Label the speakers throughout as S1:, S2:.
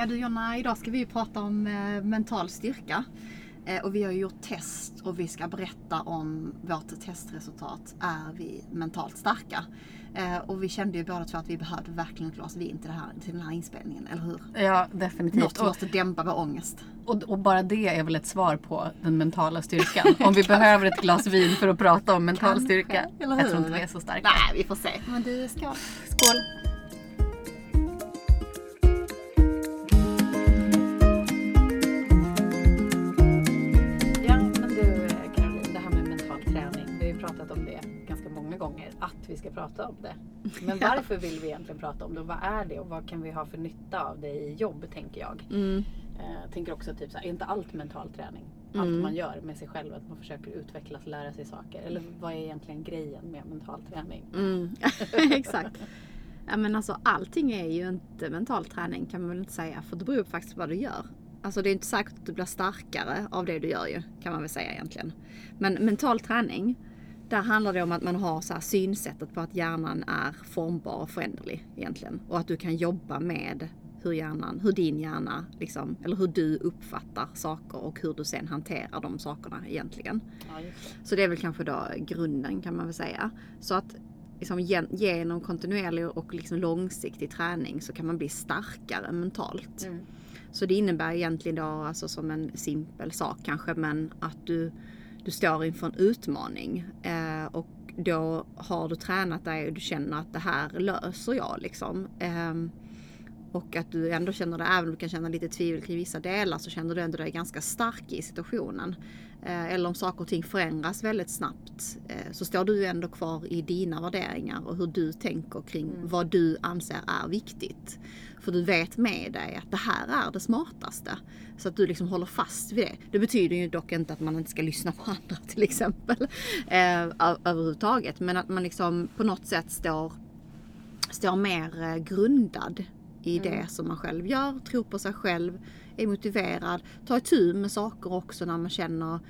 S1: Ja du Jonna, idag ska vi prata om eh, mental styrka. Eh, och vi har gjort test och vi ska berätta om vårt testresultat. Är vi mentalt starka? Eh, och vi kände ju båda två att vi behövde verkligen ett glas vin till, det här, till den här inspelningen, eller hur?
S2: Ja, definitivt.
S1: Något måste dämpa vår ångest.
S2: Och, och, bara det är väl ett svar på den mentala styrkan. Om vi behöver ett glas vin för att prata om mental
S1: Kanske,
S2: styrka.
S1: eller hur?
S2: Jag tror inte vi är så starka.
S1: Nej, vi får se. Men du, skål.
S2: Skål! Ska prata om det. Men varför vill vi egentligen prata om det? Och vad är det? Och vad kan vi ha för nytta av det i jobb, tänker jag.
S1: Mm.
S2: Eh, Jag tänker också typ så här, är inte allt mental träning? Allt
S1: Mm.
S2: man gör med sig själv, att man försöker utvecklas, lära sig saker. Eller vad är egentligen grejen med mental träning?
S1: Mm. Exakt. Ja, men alltså, allting är ju inte mental träning kan man väl inte säga. För det beror på faktiskt vad du gör. Alltså det är inte säkert att du blir starkare av det du gör ju. Kan man väl säga egentligen. Men mental träning. Där handlar det om att man har så här synsättet på att hjärnan är formbar och föränderlig egentligen. Och att du kan jobba med hur hjärnan, hur din hjärna liksom, eller hur du uppfattar saker och hur du sen hanterar de sakerna egentligen.
S2: Ja, det.
S1: Så det är väl kanske då grunden kan man väl säga. Så att liksom, gen- genom kontinuerlig och liksom långsiktig träning så kan man bli starkare mentalt.
S2: Mm.
S1: Så det innebär egentligen då alltså som en simpel sak kanske men att du, du står inför en utmaning. Eh, och då har du tränat dig och du känner att det här löser jag liksom. Ehm, och att du ändå känner det, även om du kan känna lite tvivel kring vissa delar, så känner du ändå dig ganska stark i situationen. Eh, eller om saker och ting förändras väldigt snabbt, eh, så står du ändå kvar i dina värderingar och hur du tänker kring vad du anser är viktigt. För du vet med dig att det här är det smartaste. Så att du liksom håller fast vid det. Det betyder ju dock inte att man inte ska lyssna på andra till exempel. Eh, överhuvudtaget. Men att man liksom på något sätt står står mer eh, grundad i det som man själv gör, tror på sig själv, är motiverad, tar itu med saker också när man känner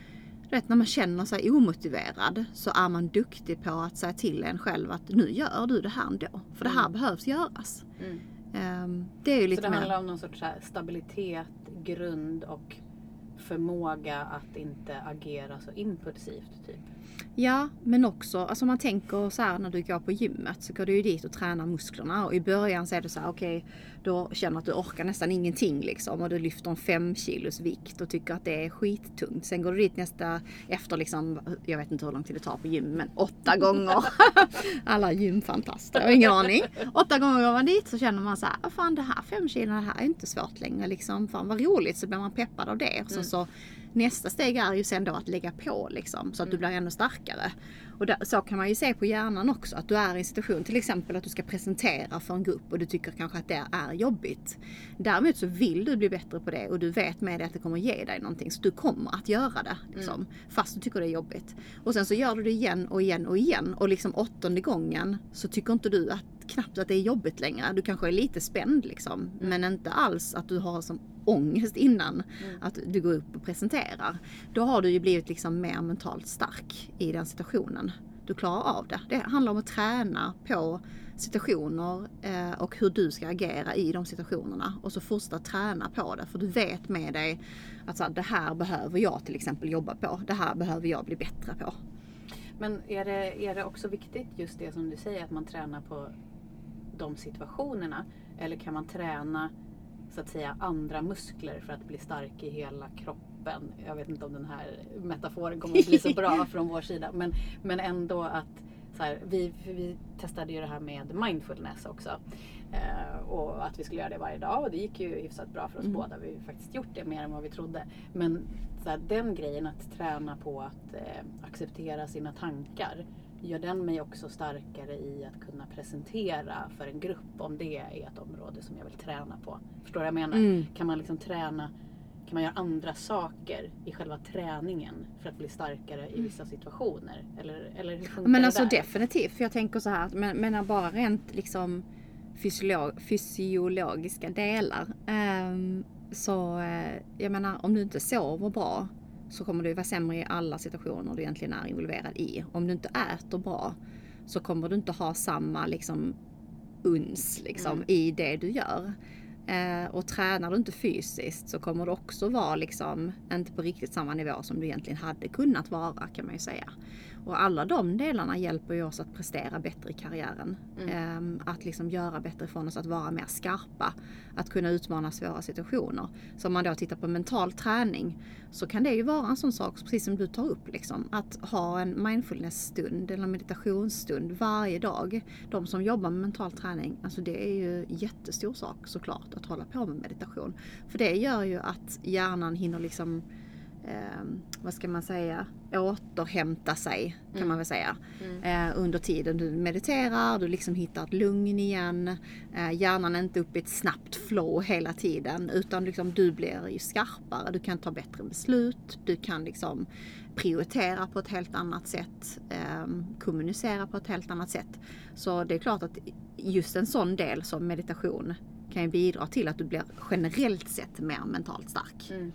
S1: vet, när man känner sig omotiverad så är man duktig på att säga till en själv att nu gör du det här ändå. För det här behövs göras.
S2: Mm.
S1: Ehm, det är ju
S2: Så
S1: lite
S2: det
S1: mer...
S2: handlar om någon sorts så stabilitet, grund och förmåga att inte agera så impulsivt. Typ.
S1: Ja, men också alltså man tänker så här när du går på gymmet så går du ju dit och tränar musklerna och i början så är det så här okej, då känner du att du orkar nästan ingenting liksom och du lyfter en fem kilos vikt och tycker att det är skittungt. Sen går du dit nästa efter liksom, jag vet inte hur lång tid det tar på gym, men åtta gånger. Alla gymfantaster, jag har ingen aning. Åtta gånger går man dit så känner man så här, "Ah, fan det här fem kilo, det här är inte svårt längre liksom. Fan vad roligt, så blir man peppad av det. Så, så nästa steg är ju sen då att lägga på liksom, så att du blir ännu starkare. Och där, så kan man ju se på hjärnan också, att du är i en situation, till exempel att du ska presentera för en grupp och du tycker kanske att det är jobbigt. Däremot så vill du bli bättre på det och du vet med dig att det kommer ge dig någonting, så du kommer att göra det. Liksom, Fast du tycker det är jobbigt. Och sen så gör du det igen och igen och igen och liksom åttonde gången så tycker inte du att knappt att det är jobbigt längre. Du kanske är lite spänd liksom, men inte alls att du har som ångest innan att du går upp och presenterar. Då har du ju blivit liksom mer mentalt stark i den situationen. Du klarar av det. Det handlar om att träna på situationer eh, och hur du ska agera i de situationerna. Och så fortsätta träna på det. För du vet med dig att så här, det här behöver jag till exempel jobba på. Det här behöver jag bli bättre på.
S2: Men är det, är det också viktigt just det som du säger att man tränar på de situationerna? Eller kan man träna så att säga andra muskler för att bli stark i hela kroppen? Jag vet inte om den här metaforen kommer att bli så bra från vår sida. Men, men ändå att så här, vi, vi testade ju det här med mindfulness också. Eh, och att vi skulle göra det varje dag och det gick ju hyfsat bra för oss båda. Vi har faktiskt gjort det mer än vad vi trodde. Men så här, den grejen att träna på att eh, acceptera sina tankar gör den mig också starkare i att kunna presentera för en grupp om det är ett område som jag vill träna på. Förstår du vad jag menar?
S1: Mm.
S2: Kan man liksom träna kan man göra andra saker i själva träningen för att bli starkare i vissa situationer? Eller, eller hur funkar
S1: Men
S2: det
S1: alltså
S2: där?
S1: definitivt. För jag tänker så här, att men, men bara rent liksom fysiolog, fysiologiska delar. ehm, så eh, jag menar om du inte sover bra så kommer du vara sämre i alla situationer du egentligen är involverad i. Om du inte äter bra så kommer du inte ha samma liksom uns liksom,
S2: Mm.
S1: i det du gör. Eh, och tränar du inte fysiskt så kommer du också vara liksom inte på riktigt samma nivå som du egentligen hade kunnat vara kan man ju säga. Och alla de delarna hjälper ju oss att prestera bättre i karriären. Mm. Eh, att liksom göra bättre ifrån oss, att vara mer skarpa. Att kunna utmana svåra situationer. Så om man då tittar på mental träning så kan det ju vara en sån sak, precis som du tar upp, liksom, att ha en mindfulness-stund eller meditationsstund varje dag. De som jobbar med mental träning, alltså det är ju jättestor sak såklart att hålla på med meditation. För det gör ju att hjärnan hinner liksom eh, vad ska man säga, återhämta sig kan mm. man väl säga. Mm. Eh, under tiden du mediterar, du liksom hittar ett lugn igen. Eh, hjärnan är inte uppe i ett snabbt flow hela tiden utan liksom du blir ju skarpare, du kan ta bättre beslut, du kan liksom prioritera på ett helt annat sätt, eh, kommunicera på ett helt annat sätt. Så det är klart att just en sån del som meditation kan ju bidra till att du blir generellt sett mer mentalt stark. Mm.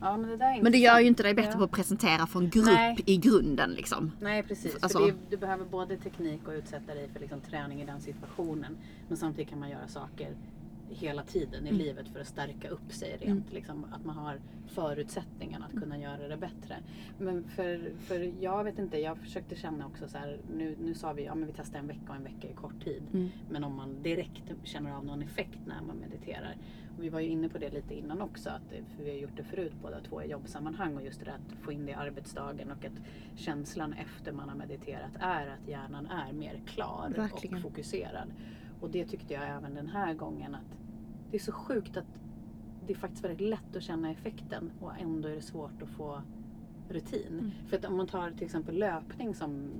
S2: Ja, men, det där
S1: men det gör ju inte dig bättre ja. på att presentera för en grupp Nej. i grunden. Liksom.
S2: Nej precis. Alltså. För det, du behöver både teknik och utsätta dig för liksom, träning i den situationen. Men samtidigt kan man göra saker hela tiden i mm. livet för att stärka upp sig rent. Mm. Liksom, att man har förutsättningarna att kunna göra det bättre. Men för, för jag vet inte, jag försökte känna också så här, nu, nu sa vi ja vi testar en vecka och en vecka i kort tid. Mm. Men om man direkt känner av någon effekt när man mediterar. Och vi var ju inne på det lite innan också, att, för vi har gjort det förut båda två i jobbsammanhang och just det att få in det i arbetsdagen och att känslan efter man har mediterat är att hjärnan är mer klar Verkligen. och fokuserad. Och det tyckte jag även den här gången att det är så sjukt att det är faktiskt väldigt lätt att känna effekten och ändå är det svårt att få rutin. Mm. För att om man tar till exempel löpning som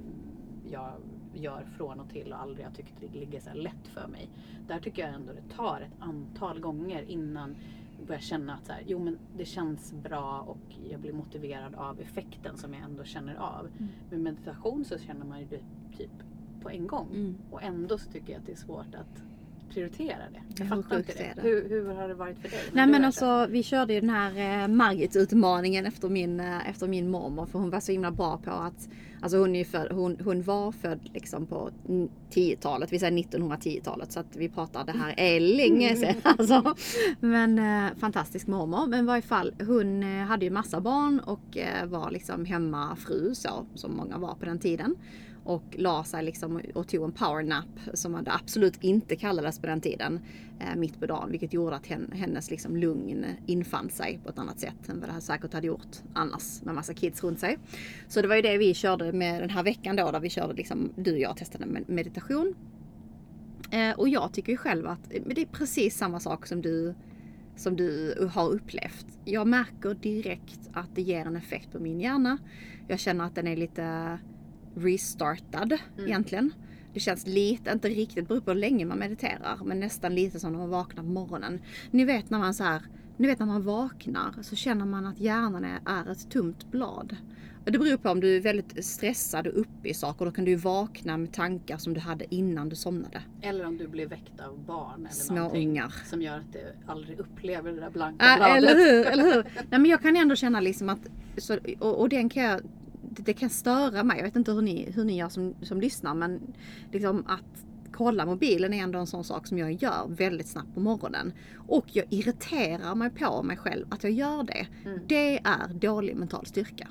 S2: jag gör från och till och aldrig har tyckt det ligger så lätt för mig. Där tycker jag ändå det tar ett antal gånger innan jag börjar känna att så här, jo men det känns bra och jag blir motiverad av effekten som jag ändå känner av. Mm. Med meditation så känner man ju det typ på en gång. Mm. Och ändå så tycker jag att det är svårt att prioritera det. Jag fattar inte det. det. Hur, hur har det varit för dig?
S1: Nej men alltså vi körde ju den här eh, Margit-utmaningen efter min, eh, efter min mormor för hon var så himla bra på att Alltså hon, är född, hon, hon var född liksom på 10-talet, vi säger 1910-talet så att vi pratar det här är länge sedan. Alltså. Men eh, fantastisk mormor. Men i varje fall hon eh, hade ju massa barn och var liksom hemmafru så som många var på den tiden och la sig liksom och tog en powernap som man absolut inte kallades på den tiden eh, mitt på dagen vilket gjorde att hennes liksom lugn infann sig på ett annat sätt än vad det säkert hade gjort annars med massa kids runt sig. Så det var ju det vi körde med den här veckan då där vi körde liksom, du och jag testade meditation. Eh, och jag tycker ju själv att eh, det är precis samma sak som du som du har upplevt. Jag märker direkt att det ger en effekt på min hjärna. Jag känner att den är lite restartad mm. egentligen. Det känns lite, inte riktigt, beror på hur länge man mediterar, men nästan lite som när man vaknar på morgonen. Ni vet när man så här, ni vet när man vaknar så känner man att hjärnan är, ett tomt blad. Det beror på om du är väldigt stressad och uppe i saker. Då kan du vakna med tankar som du hade innan du somnade.
S2: Eller om du blir väckt av barn eller
S1: Små ungar.
S2: Som gör att du aldrig upplever det där blanka äh, bladet.
S1: Eller hur, eller hur. Nej, men jag kan ändå känna liksom att, så, och, och den kan jag det kan störa mig. Jag vet inte hur ni, hur ni gör som, som lyssnar men liksom att kolla mobilen är ändå en sån sak som jag gör väldigt snabbt på morgonen. Och jag irriterar mig på mig själv att jag gör det. Mm. Det är dålig mental styrka.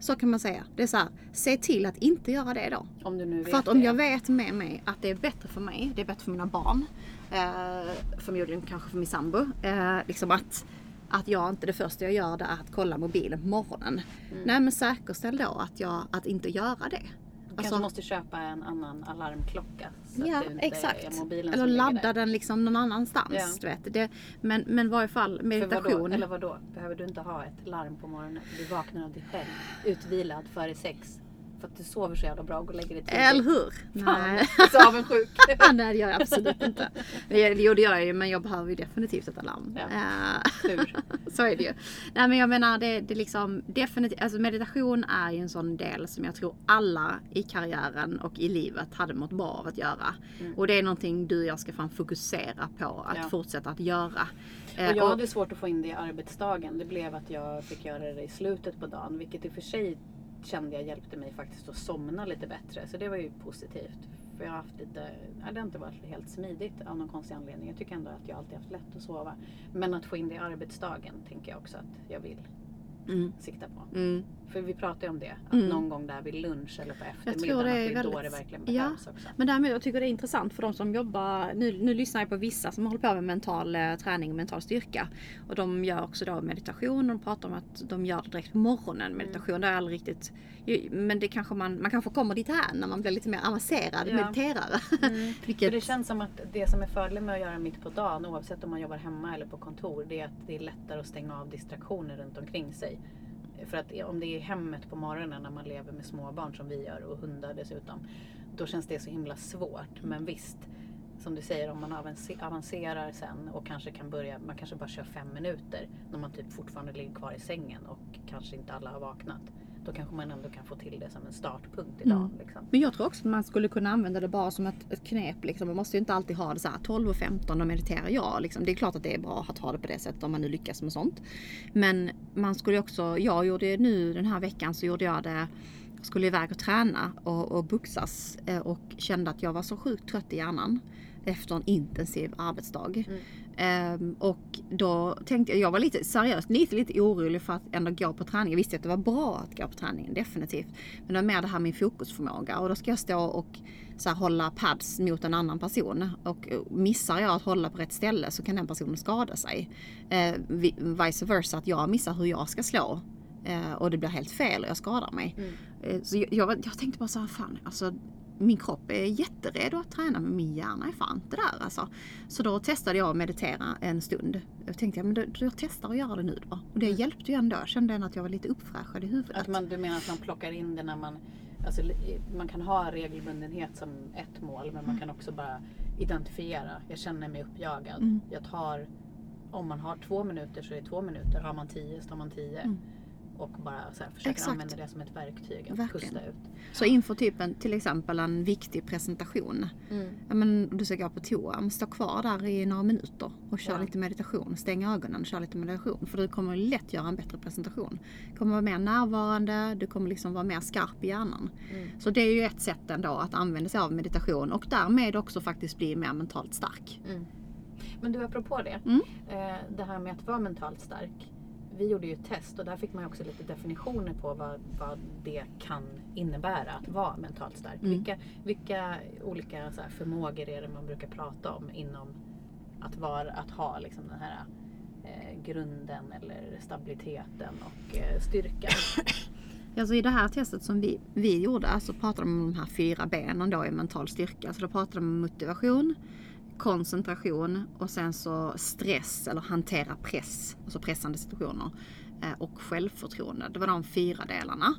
S1: Så kan man säga. Det är så här, se till att inte göra det då.
S2: Om du nu vet
S1: för att om det. jag vet med mig att det är bättre för mig, det är bättre för mina barn, eh, förmodligen kanske för min sambo, eh, liksom att att jag inte det första jag gör det är att kolla mobilen på morgonen. Mm. Nej men säkerställ då att jag att inte göra det.
S2: Du alltså, kanske måste köpa en annan alarmklocka. Så
S1: ja,
S2: att det inte
S1: exakt.
S2: Är mobilen
S1: Eller ladda den liksom någon annanstans. Ja. Du vet. Det, men, men i varje fall meditation.
S2: Vadå? Eller vadå? Behöver du inte ha ett larm på morgonen? Du vaknar av dig själv, utvilad före sex. För att du sover så jävla bra och lägger dig tidigt.
S1: Eller hur?
S2: Fan, Nej. så avundsjuk.
S1: Nej det gör jag absolut inte. Jo det gör jag ju men jag behöver ju definitivt ett alarm. Ja.
S2: Uh,
S1: så är det ju. Nej men jag menar det, det liksom definitivt, alltså meditation är ju en sån del som jag tror alla i karriären och i livet hade mått bra av att göra. Mm. Och det är någonting du och jag ska fan fokusera på att ja. fortsätta att göra.
S2: Och jag hade svårt att få in det i arbetsdagen. Det blev att jag fick göra det i slutet på dagen. Vilket i och för sig kände jag hjälpte mig faktiskt att somna lite bättre. Så det var ju positivt. för jag har haft lite, ja, det har inte varit helt smidigt av någon konstig anledning. Jag tycker ändå att jag alltid haft lätt att sova. Men att få in det i arbetsdagen tänker jag också att jag vill
S1: Mm.
S2: sikta på.
S1: Mm.
S2: För vi pratade om det, att
S1: Mm.
S2: någon gång där vid lunch eller på eftermiddagen,
S1: det
S2: att
S1: är
S2: det är då
S1: väldigt-
S2: det verkligen
S1: Ja.
S2: behövs också.
S1: Men därmed, jag tycker det är intressant för de som jobbar, nu, nu lyssnar jag på vissa som håller på med mental eh, träning och mental styrka. Och de gör också då meditation och de pratar om att de gör det direkt på morgonen. Meditation, det är aldrig riktigt, men det kanske man, man kanske kommer dit här när man blir lite mer avancerad
S2: Ja.
S1: mediterare.
S2: Mm.
S1: Vilket,
S2: För det känns som att det som är fördelen med att göra mitt på dagen oavsett om man jobbar hemma eller på kontor det är att det är lättare att stänga av distraktioner runt omkring sig. För att om det är hemmet på morgonen när man lever med småbarn som vi gör och hundar dessutom. Då känns det så himla svårt. Men visst, som du säger om man avancer- avancerar sen och kanske kan börja, man kanske bara kör fem minuter när man typ fortfarande ligger kvar i sängen och kanske inte alla har vaknat. Då kanske man ändå kan få till det som en startpunkt i
S1: Mm.
S2: Liksom.
S1: Men jag tror också att man skulle kunna använda det bara som ett, ett knep. Liksom. Man måste ju inte alltid ha det så här 12 och 15 och mediterar jag. Liksom. Det är klart att det är bra att ha det på det sättet om man nu lyckas med sånt. Men man skulle också, jag gjorde nu den här veckan så gjorde jag det jag skulle iväg och träna och, och boxas eh, och kände att jag var så sjukt trött i hjärnan efter en intensiv arbetsdag.
S2: Mm.
S1: Ehm, och då tänkte jag, jag var lite seriöst lite, lite orolig för att ändå gå på träning. Jag visste att det var bra att gå på träningen, definitivt. Men det var mer det här med min fokusförmåga och då ska jag stå och så här, hålla pads mot en annan person. Och missar jag att hålla på rätt ställe så kan den personen skada sig. Eh, vi- vice versa, att jag missar hur jag ska slå. Eh, och det blir helt fel och jag skadar mig.
S2: Mm.
S1: Eh, Så jag, jag, jag tänkte bara så här, fan alltså min kropp är jätteredo att träna men min hjärna är fan inte där alltså. Så då testade jag att meditera en stund. Jag tänkte ja, men då, då jag testar att göra det nu då. Och det
S2: Mm.
S1: hjälpte ju ändå. Jag kände ändå att jag var lite uppfräschad i huvudet.
S2: Att man, du menar att man plockar in det när man... Alltså, man kan ha regelbundenhet som ett mål men man kan också bara identifiera. Jag känner mig uppjagad.
S1: Mm.
S2: Jag tar... Om man har två minuter så är det två minuter. Har man tio så tar man tio.
S1: Mm.
S2: Och bara så här, försöker
S1: Exakt.
S2: använda det som ett verktyg att
S1: Verkligen.
S2: pusta ut.
S1: Så inför typ en, till exempel en viktig presentation.
S2: Mm.
S1: Ja, men du ska gå på toa, stå kvar där i några minuter och kör
S2: Ja.
S1: lite meditation. Stäng ögonen, kör lite meditation. För du kommer lätt göra en bättre presentation. Du kommer vara mer närvarande, du kommer liksom vara mer skarp i hjärnan.
S2: Mm.
S1: Så det är ju ett sätt ändå att använda sig av meditation och därmed också faktiskt bli mer mentalt stark.
S2: Mm. Men du, apropå det.
S1: Mm.
S2: Eh, det här med att vara mentalt stark. Vi gjorde ju ett test och där fick man ju också lite definitioner på vad, vad det kan innebära att vara mentalt stark.
S1: Mm.
S2: Vilka, vilka olika så här, förmågor är det man brukar prata om inom att, vara, att ha liksom den här eh, grunden eller stabiliteten och eh, styrkan.
S1: Alltså i det här testet som vi, vi gjorde så pratade de om de här fyra benen då i mental styrka. Så då pratade de om motivation, koncentration och sen så stress eller hantera press, alltså pressande situationer. eh, Och självförtroende. Det var de fyra delarna.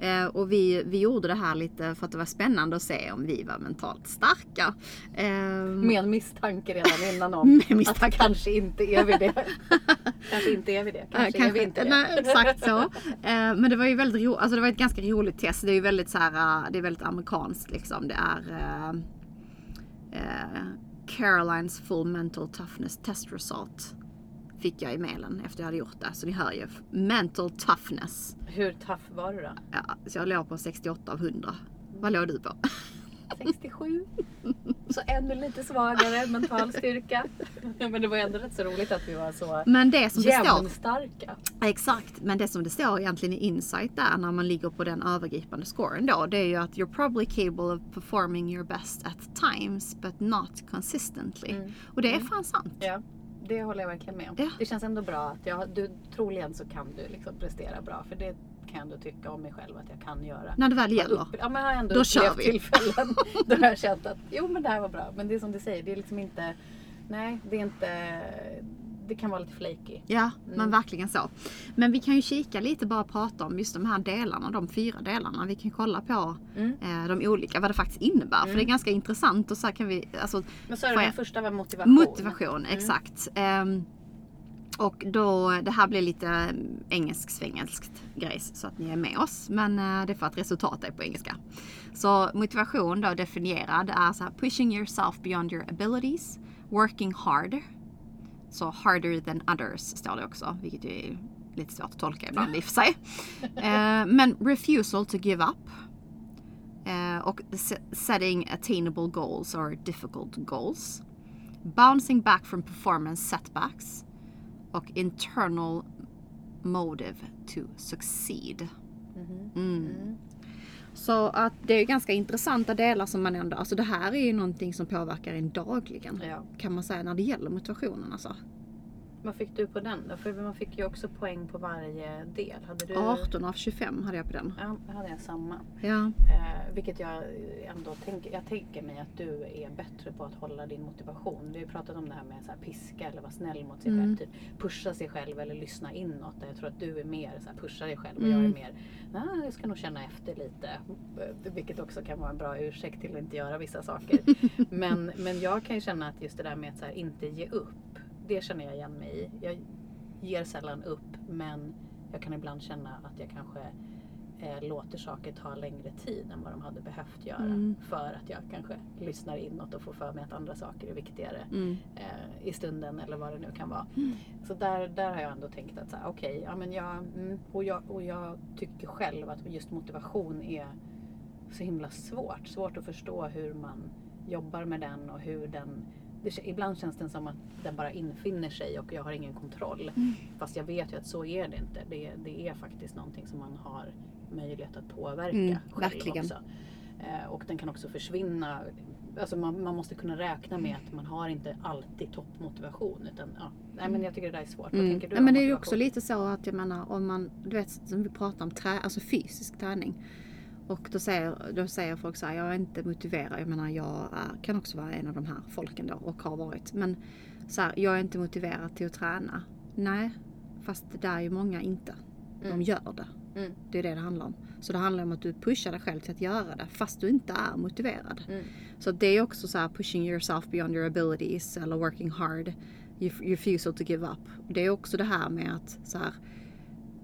S1: Eh, och vi, vi gjorde det här lite för att det var spännande att se om vi var mentalt starka. Ehm,
S2: Med en misstanke redan innan om att kanske inte är vi det. kanske inte är vi det. Kanske,
S1: Eh,
S2: är vi inte det.
S1: Nej, exakt så. Eh, men det var ju väldigt roligt, alltså det var ett ganska roligt test. Det är ju väldigt så här, eh, det är väldigt amerikanskt liksom. Det är eh, eh, Carolines full mental toughness test result. Fick jag i mailen efter jag hade gjort det. Så ni hör ju. Mental toughness.
S2: Hur tough var du då?
S1: Ja, så jag låg på 68 av 100. Vad låg du på?
S2: 67. Så ännu lite svagare mental styrka. Ja, men det var ändå rätt så roligt att vi var så
S1: Men det som det står
S2: jämnstarka.
S1: Exakt, men det som det står egentligen i insight där när man ligger på den övergripande scoren då, det är ju att you're probably capable of performing your best at times but not consistently.
S2: Mm.
S1: Och det är fan sant.
S2: Ja, det håller jag verkligen med om.
S1: Ja.
S2: Det känns ändå bra att jag, du, troligen så kan du liksom prestera bra. För det kan jag ändå tycka om mig själv att jag kan göra.
S1: När det väl gäller.
S2: Ja, men jag har ändå
S1: Då kör vi.
S2: tillfällen då jag har känt att jo men det här var bra. Men det är som du säger, det är liksom inte, nej det är inte, det kan vara lite flaky.
S1: Ja,
S2: Mm.
S1: men verkligen så. Men vi kan ju kika lite bara och prata om just de här delarna, de fyra delarna. Vi kan kolla på
S2: Mm.
S1: eh, de olika, vad det faktiskt innebär. För det är ganska intressant och så kan vi, alltså
S2: Men så är det den första var motivation.
S1: Motivation,
S2: Mm.
S1: exakt. Ehm, och då, det här blir lite engelsk-svengelskt grejs så att ni är med oss. Men eh, det är för att resultatet är på engelska. Så motivation då definierad är så här pushing yourself beyond your abilities, working hard. Så harder than others står det också, vilket är lite svårt att tolka ibland i och för sig. Eh, men refusal to give up. Eh, och se- setting attainable goals or difficult goals. Bouncing back from performance setbacks. Och internal motive to succeed. Mm. Så att det är ganska intressanta delar som man ändå, alltså det här är ju någonting som påverkar en dagligen.
S2: Ja.
S1: Kan man säga när det gäller motivationen alltså.
S2: Vad fick du på den då? För man fick ju också poäng på varje del. Hade du...
S1: 18 av 25 hade jag på den.
S2: Ja, då hade jag samma.
S1: Ja.
S2: Eh, vilket jag ändå tänker, jag tänker mig att du är bättre på att hålla din motivation. Vi har ju pratat om det här med så här piska eller vara snäll mot sig
S1: Mm.
S2: själv. Typ pusha sig själv eller lyssna inåt. Jag tror att du är mer så här, pusha dig själv och jag
S1: Mm.
S2: är mer, nah, jag ska nog känna efter lite. Vilket också kan vara en bra ursäkt till att inte göra vissa saker. men, men jag kan ju känna att just det där med att så här, inte ge upp. Det känner jag igen mig i. Jag ger sällan upp men jag kan ibland känna att jag kanske eh, låter saker ta längre tid än vad de hade behövt göra.
S1: Mm.
S2: För att jag kanske lyssnar inåt och får för mig att andra saker är viktigare
S1: Mm.
S2: eh, i stunden eller vad det nu kan vara. Så där, där har jag ändå tänkt att okej, ja, men jag, mm, och, jag, och jag tycker själv att just motivation är så himla svårt. Svårt att förstå hur man jobbar med den och hur den det, ibland känns det som att den bara infinner sig och jag har ingen kontroll.
S1: Mm.
S2: Fast jag vet ju att så är det inte. Det, det är faktiskt någonting som man har möjlighet att påverka
S1: Mm,
S2: själv
S1: verkligen.
S2: också. Eh, och den kan också försvinna. Alltså man, man måste kunna räkna med att man har inte alltid toppmotivation. Utan, ja, nej, men jag tycker det där är svårt. Vad
S1: Mm.
S2: tänker du om
S1: men det är ju också lite så att jag menar om man, du vet som vi pratar om trä, alltså fysisk träning. Och då säger, då säger folk så här, jag är inte motiverad. Jag menar jag är, kan också vara en av de här folken då och har varit. Men så här, jag är inte motiverad till att träna. Nej, fast det är ju många inte. De
S2: Mm.
S1: gör det.
S2: Mm.
S1: Det är det det handlar om. Så det handlar om att du pushar dig själv till att göra det fast du inte är motiverad.
S2: Mm.
S1: Så det är också så här pushing yourself beyond your abilities eller working hard. You refusal to give up. Det är också det här med att så här,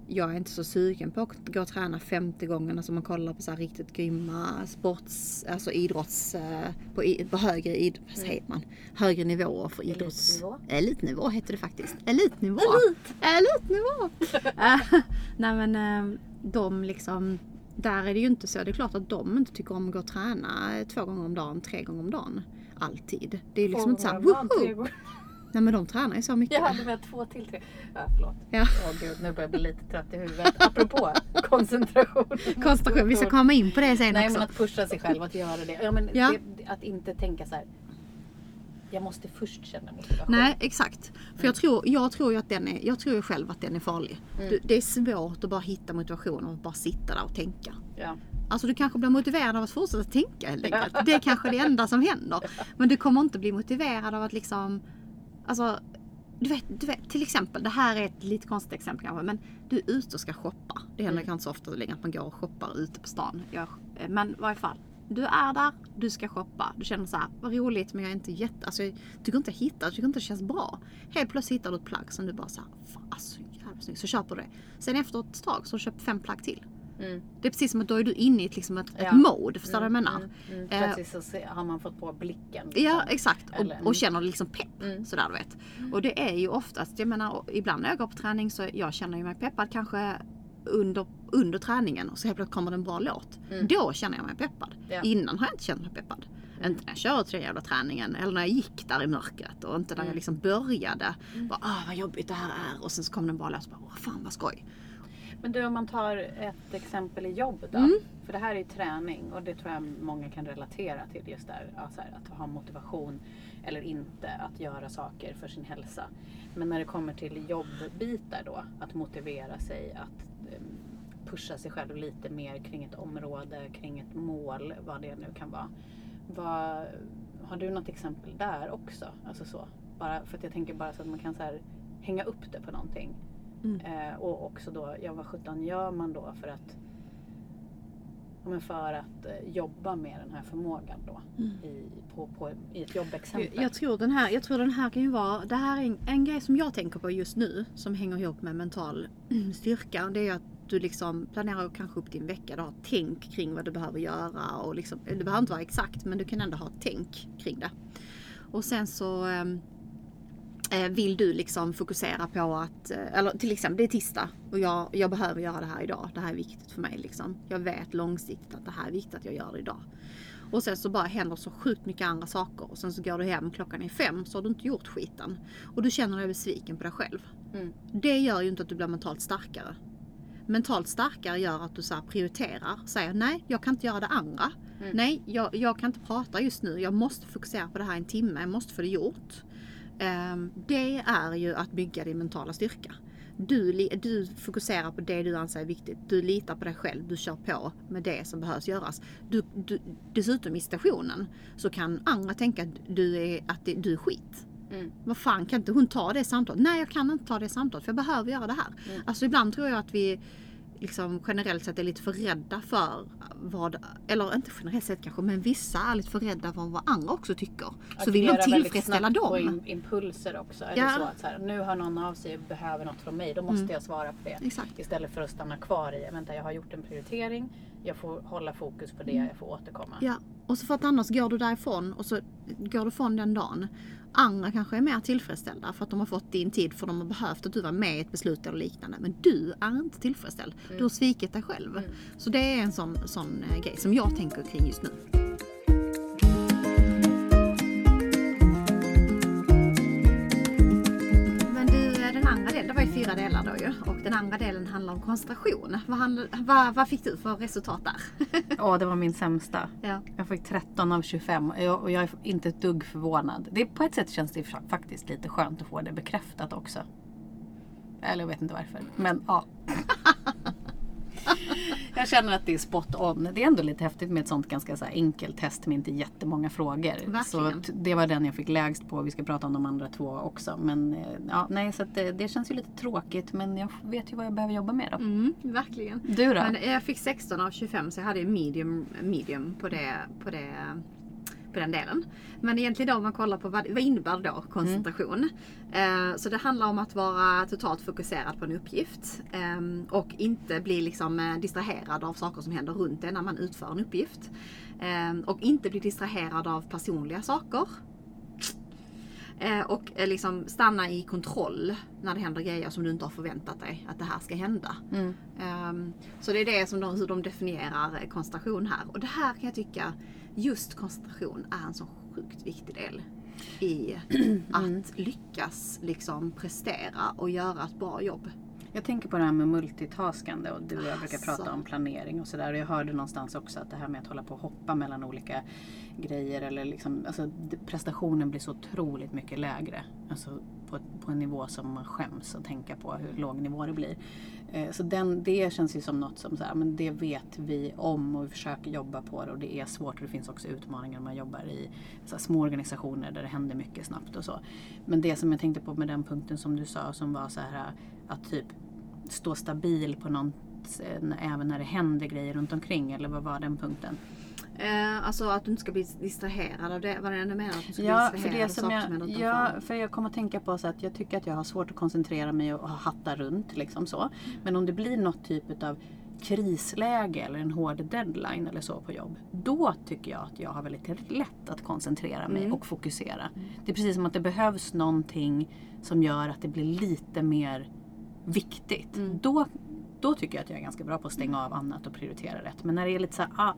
S1: jag är inte så sugen på att gå och träna 50 gånger. Alltså man kollar på så riktigt grymma sports, alltså idrotts, eh, på, på högre, id, vad säger man? högre nivåer för idrotts...
S2: Elitnivå.
S1: Elitnivå heter det faktiskt. Elitnivå! Elitnivå! Eh, Nej men eh, de liksom, där är det ju inte så. Det är klart att de inte tycker om att gå och träna två gånger om dagen, tre gånger om dagen. Alltid. Det är liksom inte såhär woho! Nej men de tränar ju så mycket.
S2: Jag hade med två till tre. Ja, förlåt.
S1: Ja.
S2: Åh gud, nu börjar jag bli lite trött i huvudet. Apropå koncentration.
S1: Koncentration, vi ska komma in på det sen
S2: Nej
S1: också.
S2: men att pusha sig själv, att göra det. Ja, men
S1: Ja.
S2: det att inte tänka så här. Jag måste först känna motivation.
S1: Nej exakt. För jag tror, jag tror ju att den är, jag tror ju själv att den är farlig.
S2: Mm.
S1: Du, det är svårt att bara hitta motivation och bara sitta där och tänka.
S2: Ja.
S1: Alltså du kanske blir motiverad av att fortsätta tänka helt enkelt. Det är kanske det enda som händer. Men du kommer inte bli motiverad av att liksom, alltså du vet, du vet, till exempel, det här är ett lite konstigt exempel kanske, men du är ute och ska shoppa. Det händer
S2: Mm.
S1: kanske så ofta längre att man går och shoppar ute på stan. Jag, men i varje fall, du är där, du ska shoppa. Du känner så här, vad roligt men jag är inte jätte, alltså jag tycker inte jag hittar, jag tycker inte det känns bra. Helt plötsligt hittar du ett plagg som du bara så här, fan alltså jävla snyggt, så köper du det. Sen efter ett tag så har du köpt fem plagg till.
S2: Mm.
S1: Det är precis som att då är du inne i ett, liksom ett,
S2: Ja.
S1: ett mode, förstår du vad jag
S2: Mm,
S1: menar?
S2: Mm, mm.
S1: Eh,
S2: Plötsligt så har man fått på blicken.
S1: Ja
S2: liksom.
S1: exakt och,
S2: Eller- mm.
S1: och känner liksom pepp.
S2: Mm.
S1: Sådär du vet. Och det är ju oftast, jag menar ibland när jag går på träning så jag känner ju mig peppad kanske under, under träningen och så helt plötsligt kommer det en bra låt.
S2: Mm.
S1: Då känner jag mig peppad.
S2: Ja.
S1: Innan har jag inte känt mig peppad. Inte när jag kör till den jävla träningen eller när jag gick där i mörkret och inte när jag
S2: Mm.
S1: liksom började. Bara, ah, vad jobbigt det här är och sen så kom det en bra låt och bara, åh fan vad skoj.
S2: Men du om man tar ett exempel i jobb då.
S1: Mm.
S2: För det här är ju träning och det tror jag många kan relatera till just där. Ja, här, att ha motivation eller inte att göra saker för sin hälsa. Men när det kommer till jobbbitar då. Att motivera sig att eh, pusha sig själv lite mer kring ett område, kring ett mål, vad det nu kan vara. Vad, har du något exempel där också? Alltså så. Bara, för att jag tänker bara så att man kan så här, hänga upp det på någonting.
S1: Mm.
S2: Eh, och också då, ja vad sjutton gör man då för att men för att eh, jobba med den här förmågan då i, på, på, i ett jobbexempel.
S1: Jag tror den här, jag tror den här kan ju vara, det här är en, en grej som jag tänker på just nu som hänger ihop med mental styrka. Det är att du liksom planerar kanske upp din vecka. Du har tänk kring vad du behöver göra och liksom, det behöver inte vara exakt men du kan ändå ha tänk kring det. Och sen så ehm, Eh, vill du liksom fokusera på att, eh, eller till exempel det är tisdag och jag, jag behöver göra det här idag. Det här är viktigt för mig liksom. Jag vet långsiktigt att det här är viktigt att jag gör det idag. Och sen så bara händer så sjukt mycket andra saker och sen så går du hem klockan är fem så har du inte gjort skiten. Och du känner dig besviken på dig själv.
S2: Mm.
S1: Det gör ju inte att du blir mentalt starkare. Mentalt starkare gör att du så prioriterar, säger nej, jag kan inte göra det andra.
S2: Mm.
S1: Nej, jag, jag kan inte prata just nu. Jag måste fokusera på det här en timme. Jag måste få det gjort. Ehm, det är ju att bygga din mentala styrka. Du, du fokuserar på det du anser är viktigt. Du litar på dig själv. Du kör på med det som behövs göras. Du, du, dessutom i stationen så kan andra tänka att du är, att det, du är skit.
S2: Mm.
S1: Vad fan kan inte hon ta det samtalet? Nej jag kan inte ta det samtalet för jag behöver göra det här.
S2: Mm.
S1: Alltså ibland tror jag att vi liksom generellt sett är lite för rädda för vad, eller inte generellt sett kanske, men vissa är lite för rädda för vad andra också tycker. Så vill de tillfredsställa
S2: snabbt på
S1: dem.
S2: im- impulser också. Är
S1: Ja.
S2: det så att så här, nu hör någon av sig och behöver något från mig. Då måste
S1: Mm.
S2: jag svara på det.
S1: Exakt.
S2: Istället för att stanna kvar i, vänta jag har gjort en prioritering. Jag får hålla fokus på det, jag får återkomma.
S1: Ja, och så för att annars går du därifrån och så går du från den dagen. Andra kanske är mer tillfredsställda för att de har fått din tid för de har behövt att du var med i ett beslut eller liknande. Men du är inte tillfredsställd. Du har svikit dig själv.
S2: Mm.
S1: Så det är en sån, sån eh, grej som jag tänker kring just nu. Fyra delar då ju. Och den andra delen handlar om koncentration. Vad, handl- vad, vad fick du för resultat där?
S2: Ja, det var min sämsta.
S1: ja.
S2: Jag fick 13 av 25 och jag, och jag är inte ett dugg förvånad. Det, på ett sätt känns det fa- faktiskt lite skönt att få det bekräftat också. Eller jag vet inte varför. Men ja. jag känner att det är spot on. Det är ändå lite häftigt med ett sånt ganska så enkelt test med inte jättemånga frågor. Så
S1: Verkligen.
S2: det var den jag fick lägst på. Vi ska prata om de andra två också. Men eh, ja, nej, så det, det känns ju lite tråkigt. Men jag vet ju vad jag behöver jobba med då.
S1: Mm, verkligen.
S2: Du då?
S1: Men jag fick 16 av 25 så jag hade medium, medium på, det, på, det, på den delen. Men egentligen då om man kollar på vad, vad innebär då koncentration? Eh, så det handlar om att vara totalt fokuserad på en uppgift. Eh, och inte bli liksom eh, distraherad av saker som händer runt en när man utför en uppgift. Eh, och inte bli distraherad av personliga saker. Eh, och eh, liksom stanna i kontroll när det händer grejer som du inte har förväntat dig att det här ska hända.
S2: Mm.
S1: Ehm, så det är det som de, hur de definierar koncentration här. Och det här kan jag tycka, just koncentration är en så sjukt viktig del i att lyckas liksom prestera och göra ett bra jobb.
S2: Jag tänker på det här med multitaskande och du och jag brukar
S1: Alltså.
S2: prata om planering och sådär. Och jag hörde någonstans också att det här med att hålla på och hoppa mellan olika grejer eller liksom, alltså prestationen blir så otroligt mycket lägre. Alltså på, på en nivå som man skäms att tänka på hur låg nivå det blir. Eh, så den, det känns ju som något som så här, men det vet vi om och vi försöker jobba på det och det är svårt och det finns också utmaningar när man jobbar i så här, små organisationer där det händer mycket snabbt och så. Men det som jag tänkte på med den punkten som du sa som var så här att typ stå stabil på något eh, även när det händer grejer runt omkring eller vad var den punkten?
S1: Eh, alltså att du inte ska bli distraherad av det. Vad är det du menar? Att du ska
S2: Ja,
S1: bli
S2: för det som
S1: som
S2: jag,
S1: händer
S2: ja, för jag kommer att tänka på så att jag tycker att jag har svårt att koncentrera mig och hatta runt liksom så. Men om det blir något typ av krisläge eller en hård deadline eller så på jobb. Då tycker jag att jag har väldigt lätt att koncentrera mig
S1: Mm.
S2: och fokusera. Det är precis som att det behövs någonting som gör att det blir lite mer viktigt.
S1: Mm.
S2: Då, då tycker jag att jag är ganska bra på att stänga av annat och prioritera rätt. Men när det är lite, så här, ah,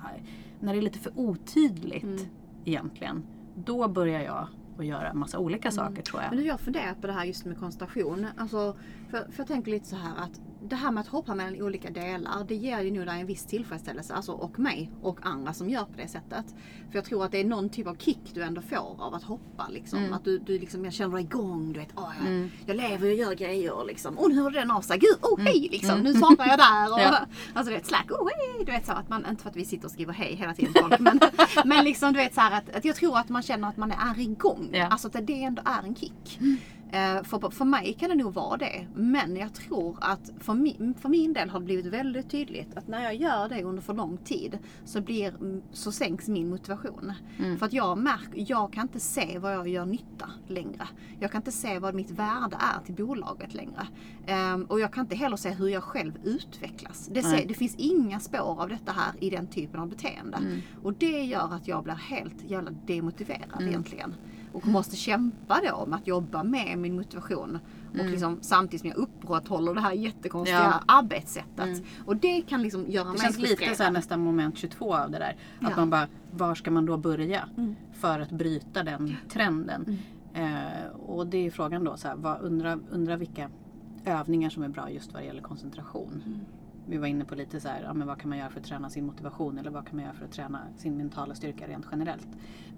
S2: när det är lite för otydligt
S1: Mm.
S2: egentligen. Då börjar jag att göra massa olika saker tror jag.
S1: Men du, jag har funderat på det här just med koncentration. Alltså, för, för jag tänker lite så här att det här med att hoppa mellan olika delar, det ger ju nog dig en viss tillfredsställelse. Alltså, och mig och andra som gör på det sättet. För jag tror att det är någon typ av kick du ändå får av att hoppa. Liksom.
S2: Mm.
S1: Att du, du liksom, jag känner dig igång. Du vet, åh, jag,
S2: Mm.
S1: jag lever och gör grejer. Liksom. Och nu hörde den av sig. Gud, oh hej! Liksom.
S2: Mm.
S1: Nu svarar jag där. Och,
S2: Ja.
S1: Alltså du vet, slack, oh hej! Du vet så att man, inte för att vi sitter och skriver hej hela tiden folk. Men, men liksom du vet så här att, att jag tror att man känner att man är igång.
S2: Ja.
S1: Alltså att det ändå är en kick. Eh, för, för mig kan det nog vara det. Men jag tror att för min, för min del har det blivit väldigt tydligt att när jag gör det under för lång tid så, blir, så sänks min motivation.
S2: Mm.
S1: För att jag märker, jag kan inte se vad jag gör nytta längre. Jag kan inte se vad mitt värde är till bolaget längre. Ehm, och jag kan inte heller se hur jag själv utvecklas. Det, ser, det finns inga spår av detta här i den typen av beteende.
S2: Mm.
S1: Och det gör att jag blir helt jävla demotiverad
S2: Mm.
S1: egentligen. Och måste kämpa då med att jobba med min motivation. Och liksom, samtidigt som jag upprätthåller det här jättekonstiga
S2: Mm. Ja.
S1: arbetssättet. Och det kan liksom göra
S2: Det
S1: mig
S2: känns lite så här nästan moment 22 av det där. Att
S1: Ja. Mm.
S2: man bara, var ska man då börja? För att bryta den trenden.
S1: Mm.
S2: Eh, och det är frågan då, så här, vad, undra, undra vilka övningar som är bra just vad det gäller koncentration.
S1: Mm.
S2: Vi var inne på lite så här, ja, men vad kan man göra för att träna sin motivation eller vad kan man göra för att träna sin mentala styrka rent generellt.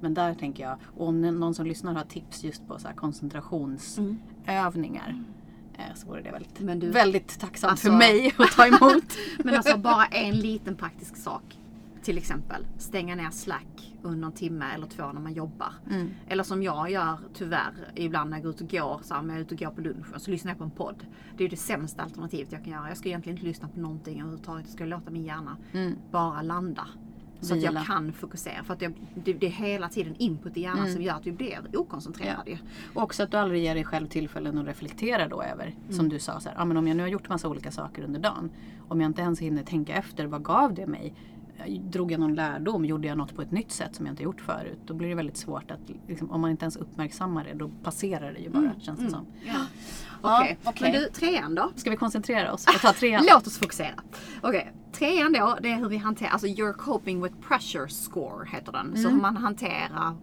S2: Men där tänker jag, och om någon som lyssnar har tips just på så koncentrationsövningar. eh, Så vore det väldigt,
S1: Mm. Du-
S2: väldigt tacksamt
S1: Alltså-
S2: för mig att ta emot.
S1: Men alltså bara en liten praktisk sak. Till exempel stänga ner Slack under en timme eller två när man jobbar.
S2: Mm.
S1: Eller som jag gör tyvärr ibland när jag går ut och går, så här, om jag är ute och går på lunchen så lyssnar jag på en podd. Det är det sämsta alternativet jag kan göra. Jag ska egentligen inte lyssna på någonting överhuvudtaget. Jag ska låta min hjärna
S2: Mm.
S1: bara landa. Så att
S2: Vila.
S1: jag kan fokusera. För att jag, det, det är hela tiden input i hjärnan som gör att vi blir okoncentrerade. ju.
S2: Och också att du aldrig ger dig själv tillfällen att reflektera då över. Som du sa, så här, ah, men om jag nu har gjort massa olika saker under dagen. Om jag inte ens hinner tänka efter, vad gav det mig? Drog jag någon lärdom? Gjorde jag något på ett nytt sätt som jag inte gjort förut? Då blir det väldigt svårt att, liksom, om man inte ens uppmärksammar det, då passerar det ju bara känns det som.
S1: Ja. Okej, men du trean då?
S2: Ska vi koncentrera oss och ta trean?
S1: Låt oss fokusera. Okej, trean då, det är hur vi hanterar, alltså your coping with pressure score heter den. Så hur man hanterar,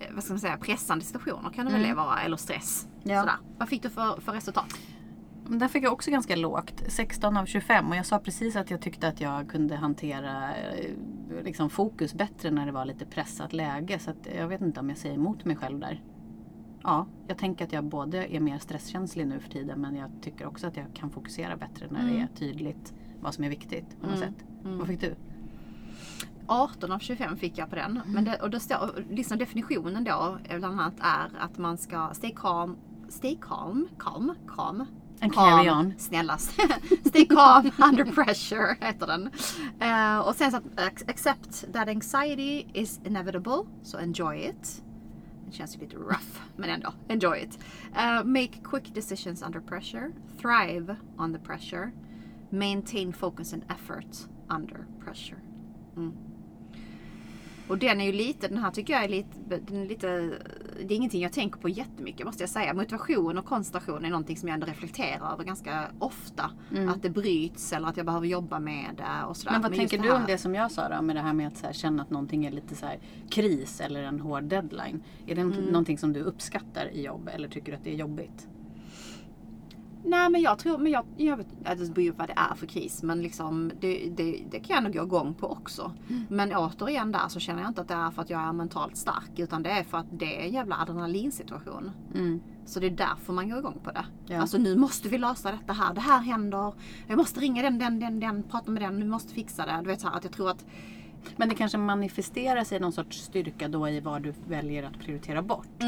S1: eh, vad ska man säga, pressande situationer kan det väl det vara, eller stress.
S2: Ja.
S1: Sådär. Vad fick du för, för resultat?
S2: Men där fick jag också ganska lågt, 16 av 25. Och jag sa precis att jag tyckte att jag kunde hantera eh, liksom, fokus bättre när det var lite pressat läge. Så jag vet inte om jag säger emot mig själv där. Ja, jag tänker att jag både är mer stresskänslig nu för tiden men jag tycker också att jag kan fokusera bättre när det är tydligt vad som är viktigt på något sätt. Vad fick du?
S1: 18 av 25 fick jag på den. Men det, och det står, liksom definitionen då eh, bland annat är att man ska stay calm, stay calm, calm, calm.
S2: And
S1: calm.
S2: carry on.
S1: Snälla. stay calm under pressure heter den. Eh, och sen så accept that anxiety is inevitable, so enjoy it. Det känns ju lite rough, men ändå. Enjoy it. Eh, make quick decisions under pressure. Thrive on the pressure. Maintain focus and effort under pressure. Mm. Och den är ju lite, den här tycker jag är lite, den är lite, det är ingenting jag tänker på jättemycket måste jag säga. Motivation och koncentration är någonting som jag ändå reflekterar över ganska ofta. Att det bryts eller att jag behöver jobba med det och sådär.
S2: Men vad
S1: just
S2: tänker du om det som jag sa då? Med det här med att här, känna att någonting är lite så här, kris eller en hård deadline. Är det
S1: Mm.
S2: någonting som du uppskattar i jobb eller tycker du att det är jobbigt?
S1: Nej men jag tror, men jag, jag vet det beror ju på vad det är för kris. Men liksom det, det, det kan jag nog gå igång på också.
S2: Mm.
S1: Men återigen där så känner jag inte att det är för att jag är mentalt stark. Utan det är för att det är en jävla adrenalinsituation.
S2: Mm.
S1: Så det är därför man går igång på det.
S2: Ja.
S1: Alltså nu måste vi lösa detta här. Det här händer. Jag måste ringa den, den, den, den. Prata med den. Vi måste fixa det. Du vet så här att jag tror att
S2: Men det kanske manifesterar sig någon sorts styrka då i vad du väljer att prioritera bort.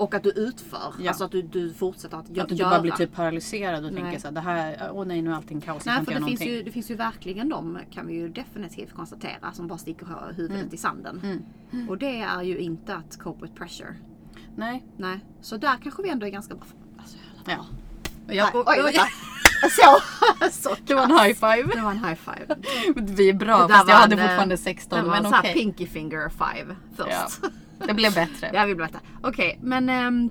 S1: Och att du utför.
S2: Ja.
S1: Alltså att du, du fortsätter att gö-
S2: Att du
S1: göra.
S2: bara blir typ paralyserad och
S1: Nej.
S2: tänker så här, det här, åh nej nu är allting kaos,
S1: Nej för
S2: inte
S1: det
S2: göra
S1: finns, ju, det finns ju verkligen de kan vi ju definitivt konstatera som bara sticker huvudet
S2: Mm.
S1: i sanden. Och det är ju inte att cope with pressure.
S2: Nej.
S1: Nej. Så där kanske vi ändå är ganska bra. Alltså.
S2: Ja. Jag,
S1: Nej, oj, vänta. Så! så
S2: det var en high five.
S1: Det var en high five.
S2: Vi är bra fast jag hade
S1: en, eh,
S2: fortfarande 16
S1: Det var en
S2: men
S1: här
S2: okej.
S1: pinky finger five först.
S2: Ja. Det blev bättre.
S1: Ja, vi blev bättre. Okej, men Um,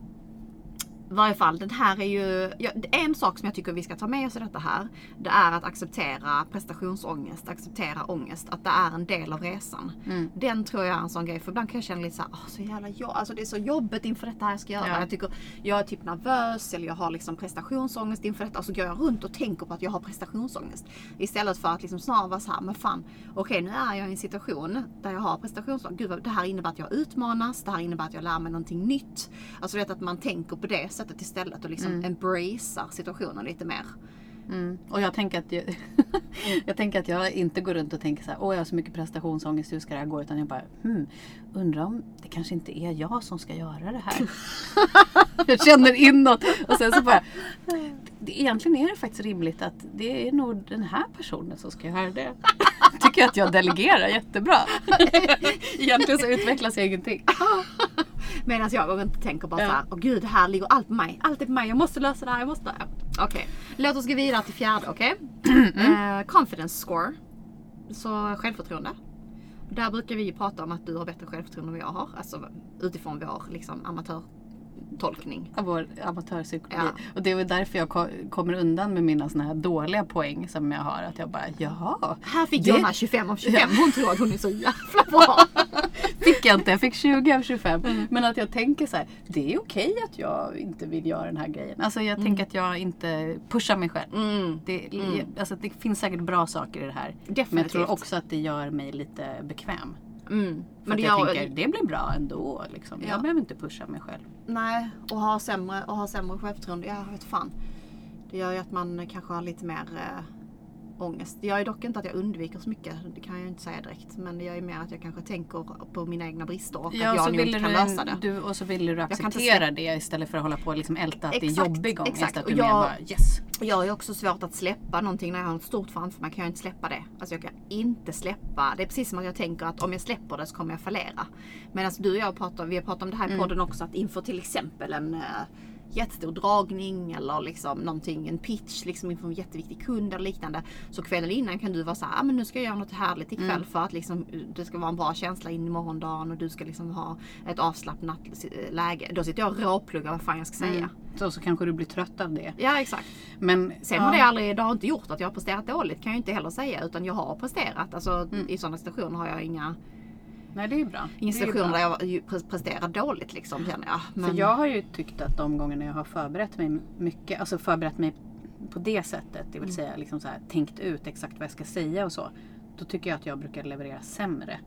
S1: varje fall, den här är ju... Ja, en sak som jag tycker vi ska ta med oss i detta här. Det är att acceptera prestationsångest, acceptera ångest. Att det är en del av resan.
S2: Mm.
S1: Den tror jag är en sån grej. För ibland kan jag känna lite såhär, åh så jävla jobb, alltså det är så jobbigt inför detta här jag ska göra.
S2: Ja.
S1: Jag tycker, jag är typ nervös eller jag har liksom prestationsångest inför detta. Och så går jag runt och tänker på att jag har prestationsångest. Istället för att liksom snarare vara såhär, men fan, okej nu är jag i en situation där jag har prestationsångest. Gud, det här innebär att jag utmanas, det här innebär att jag lär mig någonting nytt. Alltså vet att man tänker på det sättet istället och liksom embracear situationen lite mer.
S2: Mm. Och jag tänker, att jag, jag tänker att jag inte går runt och tänker så här, åh jag har så mycket prestationsångest, hur ska det här gå? Utan jag bara, hmm, undrar om det kanske inte är jag som ska göra det här. jag känner inåt och sen så bara, det, egentligen är det faktiskt rimligt att det är nog den här personen som ska göra det. Tycker jag att jag delegerar jättebra. egentligen så utvecklas jag ingenting.
S1: Medan jag går runt och tänker bara
S2: Ja.
S1: såhär, åh gud här ligger allt på mig. Allt är på mig, jag måste lösa det här, jag måste. Okej, låt oss gå vidare till fjärde, okej?
S2: Mm.
S1: Eh, confidence score. Så självförtroende. där brukar vi ju prata om att du har bättre självförtroende än vad jag har. Alltså utifrån vår liksom, amatörtolkning.
S2: Av vår amatörpsykologi.
S1: Ja.
S2: Och det är väl därför jag ko- kommer undan med mina såna här dåliga poäng som jag har. Att jag bara, jaha.
S1: Här fick
S2: Det-
S1: Jonna 25 av 25. Hon tror att hon är så jävla bra.
S2: Fick jag inte, jag fick 20 av 25.
S1: Mm.
S2: Men att jag tänker så här, det är okej att jag inte vill göra den här grejen. Alltså jag tänker att jag inte pushar mig själv.
S1: Mm.
S2: Det, alltså det finns säkert bra saker i det här. Men jag
S1: Definitivt.
S2: tror också att det gör mig lite bekväm.
S1: Mm.
S2: För
S1: Men
S2: att jag
S1: gör,
S2: tänker, det blir bra ändå. Liksom.
S1: Ja.
S2: Jag behöver inte pusha mig själv.
S1: Nej, och ha sämre, och ha sämre självförtroende. Ja, jag vet fan. Det gör ju att man kanske har lite mer äh, ångest. Det gör ju dock inte att jag undviker så mycket. Det kan jag ju inte säga direkt. Men det gör ju mer att jag kanske tänker på mina egna brister och att jag nog inte kan lösa det.
S2: Du, och så vill du acceptera det istället för att hålla på och liksom älta att det är
S1: Exakt,
S2: jobbig ångest.
S1: exakt.
S2: Att
S1: Och
S2: du
S1: jag-
S2: mer bara yes.
S1: Jag ju också svårt att släppa någonting när jag har något stort framför mig. kan jag inte släppa det. Alltså jag kan inte släppa. Det är precis som att jag tänker att om jag släpper det så kommer jag fallera. Medan du och jag pratar, vi har pratat om det här i podden också att inför till exempel en uh, jättestor dragning eller liksom någonting, en pitch liksom inför en jätteviktig kund eller liknande. Så kvällen innan kan du vara så här, ah, men nu ska jag göra något härligt ikväll för att liksom, det ska vara en bra känsla in i morgondagen och du ska liksom ha ett avslappnat eh, läge. Då sitter jag och råpluggar vad fan jag ska säga.
S2: Så, så kanske du blir trött av det.
S1: Ja exakt.
S2: Men
S1: Sen
S2: ja.
S1: har det aldrig, det har inte gjort att jag har presterat dåligt kan jag inte heller säga. Utan jag har presterat. Alltså
S2: Mm.
S1: i sådana situationer har jag inga,
S2: Nej det är bra. bra.
S1: där jag presterar dåligt liksom känner jag. Men,
S2: För jag har ju tyckt att de gångerna jag har förberett mig mycket, alltså förberett mig på det sättet, det vill säga liksom så här, tänkt ut exakt vad jag ska säga och så. Då tycker jag att jag brukar leverera sämre.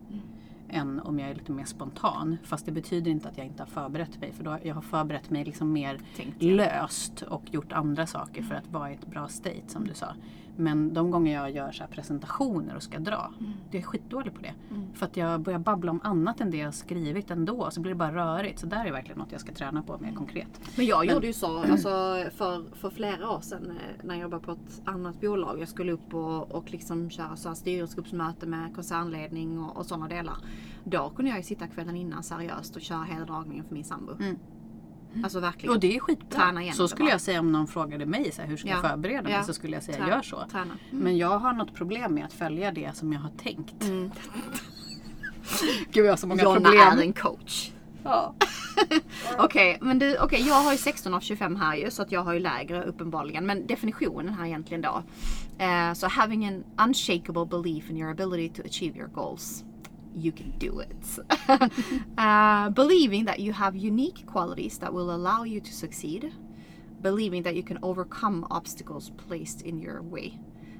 S2: Än om jag är lite mer spontan. Fast det betyder inte att jag inte har förberett mig. För då, jag har förberett mig liksom mer
S1: Tänkt,
S2: löst och gjort andra saker för att vara i ett bra state som du sa. Men de gånger jag gör så presentationer och ska dra, det är skitdålig på det. För att jag börjar babbla om annat än det jag har skrivit ändå. Så blir det bara rörigt. Så där är verkligen något jag ska träna på mer konkret.
S1: men jag gjorde ju så alltså, för, för flera år sedan eh, när jag jobbade på ett annat bolag. Jag skulle upp och, och liksom köra så här styrelsegruppsmöte med koncernledning och, och sådana delar. Då kunde jag ju sitta kvällen innan seriöst och köra hela dragningen för min sambo.
S2: Mm.
S1: Alltså verkligen.
S2: Och det är skitbra.
S1: Träna igenom
S2: Så skulle
S1: bara.
S2: jag säga om någon frågade mig så här, hur ska jag
S1: Ja.
S2: förbereda mig
S1: Ja.
S2: så skulle jag säga
S1: Träna.
S2: gör så.
S1: Träna.
S2: Men jag har något problem med att följa det som jag har tänkt.
S1: Mm.
S2: Gud jag har så många
S1: Jonna
S2: problem.
S1: är en coach.
S2: Ja.
S1: Okej, men du, okej, jag har ju 16 av 25 här ju så att jag har ju lägre uppenbarligen. Men definitionen här egentligen då. Eh, så having an unshakable belief in your ability to achieve your goals. You can do it. uh, believing that you have unique qualities that will allow you to succeed. Believing that you can overcome obstacles placed in your way.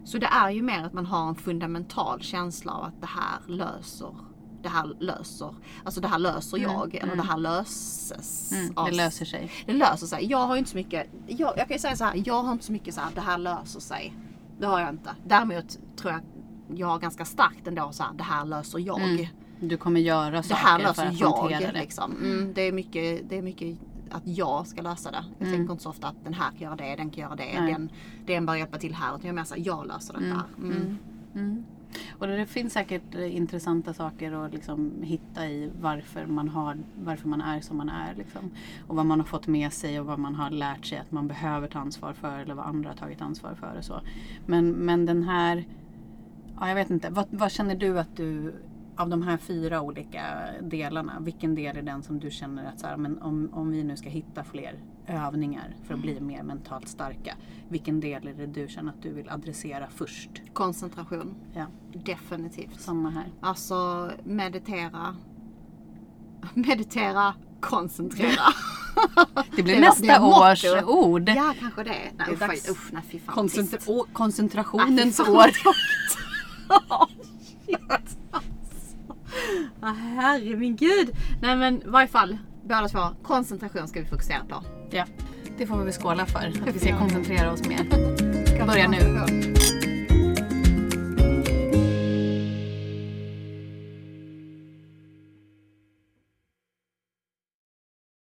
S1: Så det är ju mer att man har en fundamental känsla av att det här löser det här löser, alltså det här löser jag eller det här löses.
S2: Mm,
S1: av-
S2: det löser sig.
S1: det löser sig. Jag har inte så mycket, jag, jag kan ju säga så här, jag har inte så mycket så här, det här löser sig. Det har jag inte. Däremot tror jag jag har ganska starkt ändå så här, det här löser jag.
S2: Mm. Du kommer göra
S1: Det
S2: saker
S1: här
S2: för
S1: löser
S2: att
S1: jag.
S2: hantera det.
S1: Liksom. Mm, det, är mycket, det är mycket att jag ska lösa det. Jag
S2: Mm.
S1: tänker inte så ofta att den här kan göra det, den kan göra det,
S2: Nej.
S1: den, den bör hjälpa till här. Utan jag är mer så här, jag löser detta. Mm.
S2: Mm. Och det finns säkert eh, intressanta saker att liksom hitta i varför man, har, varför man är som man är. Liksom. Och vad man har fått med sig och vad man har lärt sig att man behöver ta ansvar för eller vad andra har tagit ansvar för. Och så. Men, men den här, ja, jag vet inte, vad, vad känner du att du av de här fyra olika delarna, vilken del är den som du känner att så här, men om, om vi nu ska hitta fler övningar för att bli mer mentalt starka. Vilken del är det du känner att du vill adressera först?
S1: Koncentration.
S2: Ja,
S1: Definitivt.
S2: samma här.
S1: Alltså meditera. Meditera, koncentrera.
S2: Det blir
S1: Det var-
S2: nästa
S1: det är motto.
S2: års ord.
S1: ja, kanske det. Nej,
S2: Det är
S1: usch, usch, nej fy fan.
S2: Koncentra-
S1: trist.
S2: å-
S1: Nej,
S2: koncentrationens
S1: vad tråkigt. Ah, herre min gud. Nej men i varje fall, båda två. Koncentration ska vi fokusera på.
S2: Ja, det får vi väl skåla för. Att vi ska koncentrera oss mer. Börja nu.